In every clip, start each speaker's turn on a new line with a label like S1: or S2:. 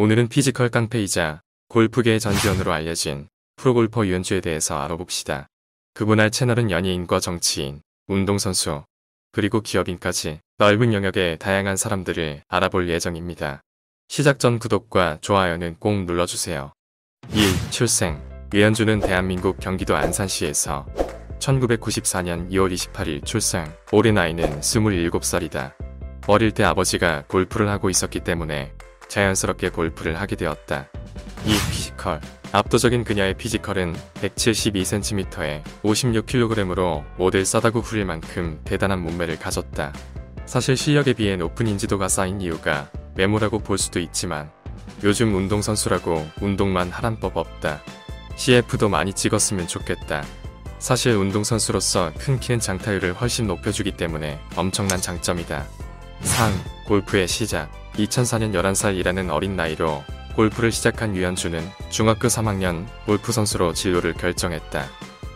S1: 오늘은 physical 깡패이자 골프계의 전지현으로 알려진 프로골퍼 유현주에 대해서 알아봅시다. 그분할 채널은 연예인과 정치인, 운동선수, 그리고 기업인까지 넓은 영역의 다양한 사람들을 알아볼 예정입니다. 시작 전 구독과 좋아요는 꼭 눌러주세요. 1. 출생 유현주는 대한민국 경기도 안산시에서 1994년 2월 28일 출생 올해 나이는 27살이다. 어릴 때 아버지가 골프를 하고 있었기 때문에 자연스럽게 골프를 하게 되었다. 이 physical 압도적인 그녀의 physical은 172cm에 56kg으로 모델 싸다구 후릴 만큼 대단한 몸매를 가졌다. 사실 실력에 비해 높은 인지도가 쌓인 이유가 외모라고 볼 수도 있지만 요즘 운동선수라고 운동만 하란 법 없다. CF도 많이 찍었으면 좋겠다. 사실 운동선수로서 큰 키는 장타율을 훨씬 높여주기 때문에 엄청난 장점이다. 상, 골프의 시작 2004년 11살이라는 어린 나이로 골프를 시작한 유현주는 중학교 3학년 골프 선수로 진로를 결정했다.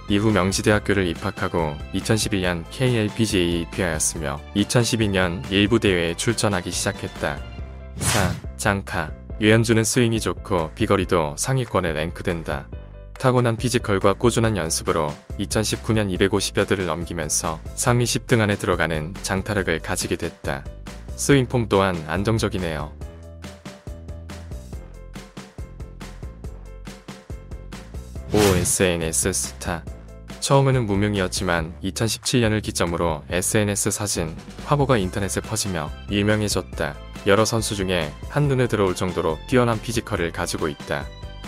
S1: 이후 명지대학교를 입학하고 2011년 KLPGA에 입회하였으며 2012년 일부 대회에 출전하기 시작했다. 4. 장타 유현주는 스윙이 좋고 비거리도 상위권에 랭크된다. 타고난 피지컬과 꾸준한 연습으로 2019년 250여드를 넘기면서 상위 10등 안에 들어가는 장타력을 가지게 됐다. 스윙폼 또한 안정적이네요. 5. SNS 스타 처음에는 무명이었지만 2017년을 기점으로 SNS 사진, 화보가 인터넷에 퍼지며 유명해졌다. 여러 선수 중에 한눈에 들어올 정도로 뛰어난 physical을 가지고 있다.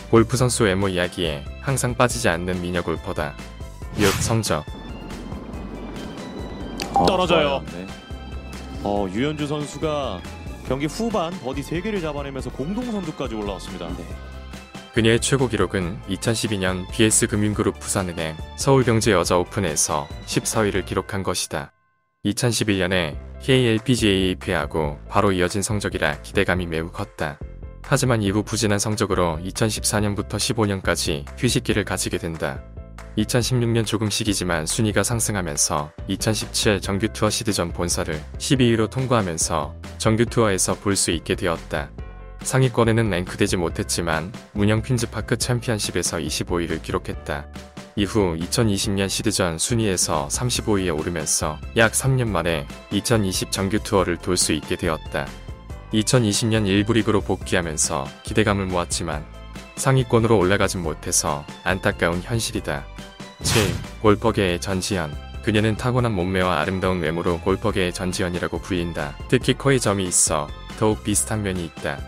S1: 골프 선수 외모 이야기에 항상 빠지지 않는 미녀 골퍼다. 6. 성적
S2: 어,
S3: 떨어져요.
S2: 네. 어, 유현주 선수가 경기 후반 버디 3개를 잡아내면서 공동 선두까지 올라왔습니다.
S3: 네.
S1: 그녀의 최고 기록은 2012년 BS 금융그룹 부산은행 서울병제 여자 오픈에서 14위를 기록한 것이다. 2011년에 KLPGA에 입회하고 바로 이어진 성적이라 기대감이 매우 컸다. 하지만 이후 부진한 성적으로 2014년부터 15년까지 휴식기를 가지게 된다. 2016년 조금씩이지만 순위가 상승하면서 2017 정규 투어 시드전 본사를 12위로 통과하면서 정규 투어에서 볼 수 있게 되었다. 상위권에는 랭크되지 못했지만 문영 퀸즈파크 챔피언십에서 25위를 기록했다. 이후 2020년 시드전 순위에서 35위에 오르면서 약 3년 만에 2020 정규 투어를 돌 수 있게 되었다. 2020년 일부 리그로 복귀하면서 기대감을 모았지만 상위권으로 올라가진 못해서 안타까운 현실이다. 7. 골퍼계의 전지현 그녀는 타고난 몸매와 아름다운 외모로 골퍼계의 전지현이라고 불린다. 특히 코에 점이 있어 더욱 비슷한 면이 있다.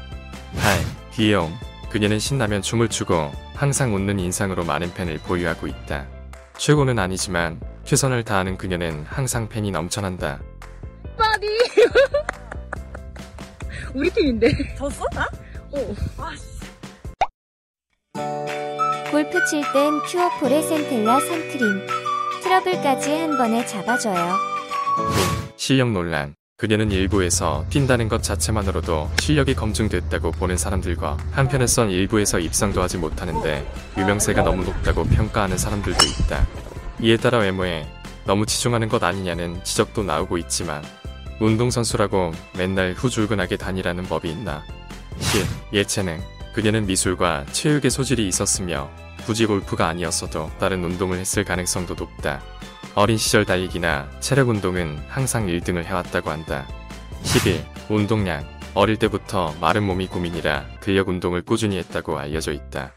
S1: 8. 귀여움 그녀는 신나면 춤을 추고 항상 웃는 인상으로 많은 팬을 보유하고 있다. 최고는 아니지만 최선을 다하는 그녀는 항상 팬이 넘쳐난다.
S4: 빠디 우리 팀인데
S5: 졌어? 나?
S4: 어.
S6: 골프 칠 땐 큐어폴의 센텔라 선크림. 트러블까지 한 번에 잡아줘요.
S1: 실력 논란. 그녀는 일부에서 뛴다는 것 자체만으로도 실력이 검증됐다고 보는 사람들과 한편에선 일부에서 입상도 하지 못하는데 유명세가 너무 높다고 평가하는 사람들도 있다. 이에 따라 외모에 너무 치중하는 것 아니냐는 지적도 나오고 있지만 운동선수라고 맨날 후줄근하게 다니라는 법이 있나. 10. 예체능. 그녀는 미술과 체육의 소질이 있었으며 굳이 골프가 아니었어도 다른 운동을 했을 가능성도 높다. 어린 시절 달리기나 체력 운동은 항상 1등을 해왔다고 한다. 11. 운동량. 어릴 때부터 마른 몸이 고민이라 근력 운동을 꾸준히 했다고 알려져 있다.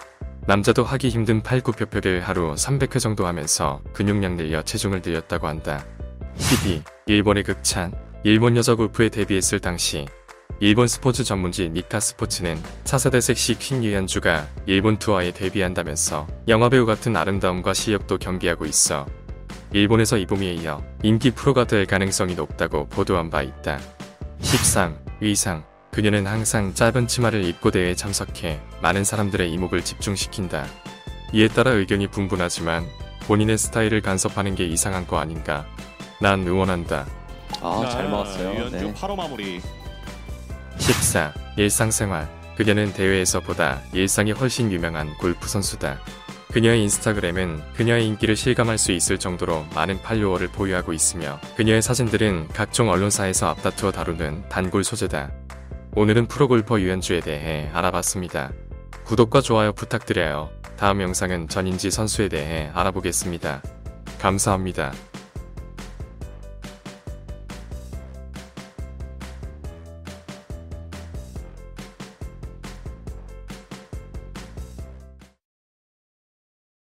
S1: 남자도 하기 힘든 팔굽혀펴를 하루 300회 정도 하면서 근육량 늘려 체중을 늘렸다고 한다. 12. 일본의 극찬. 일본 여자 골프에 데뷔했을 당시 일본 스포츠 전문지 니카 스포츠는 차세대 섹시 퀸 유현주가 일본 투어에 데뷔한다면서 영화배우 같은 아름다움과 실력도 경비하고 있어 일본에서 이 봄에 이어 인기 프로가 될 가능성이 높다고 보도한 바 있다. 13. 의상 그녀는 항상 짧은 치마를 입고 대회에 참석해 많은 사람들의 이목을 집중시킨다. 이에 따라 의견이 분분하지만 본인의 스타일을 간섭하는 게 이상한 거 아닌가. 난 응원한다.
S2: 네,
S3: 아, 잘.
S2: 유현주
S3: 네.
S2: 8호 마무리.
S1: 14. 일상생활. 그녀는 대회에서 보다 일상이 훨씬 유명한 골프 선수다. 그녀의 인스타그램은 그녀의 인기를 실감할 수 있을 정도로 많은 팔로워를 보유하고 있으며 그녀의 사진들은 각종 언론사에서 앞다투어 다루는 단골 소재다. 오늘은 프로골퍼 유현주에 대해 알아봤습니다. 구독과 좋아요 부탁드려요. 다음 영상은 전인지 선수에 대해 알아보겠습니다. 감사합니다.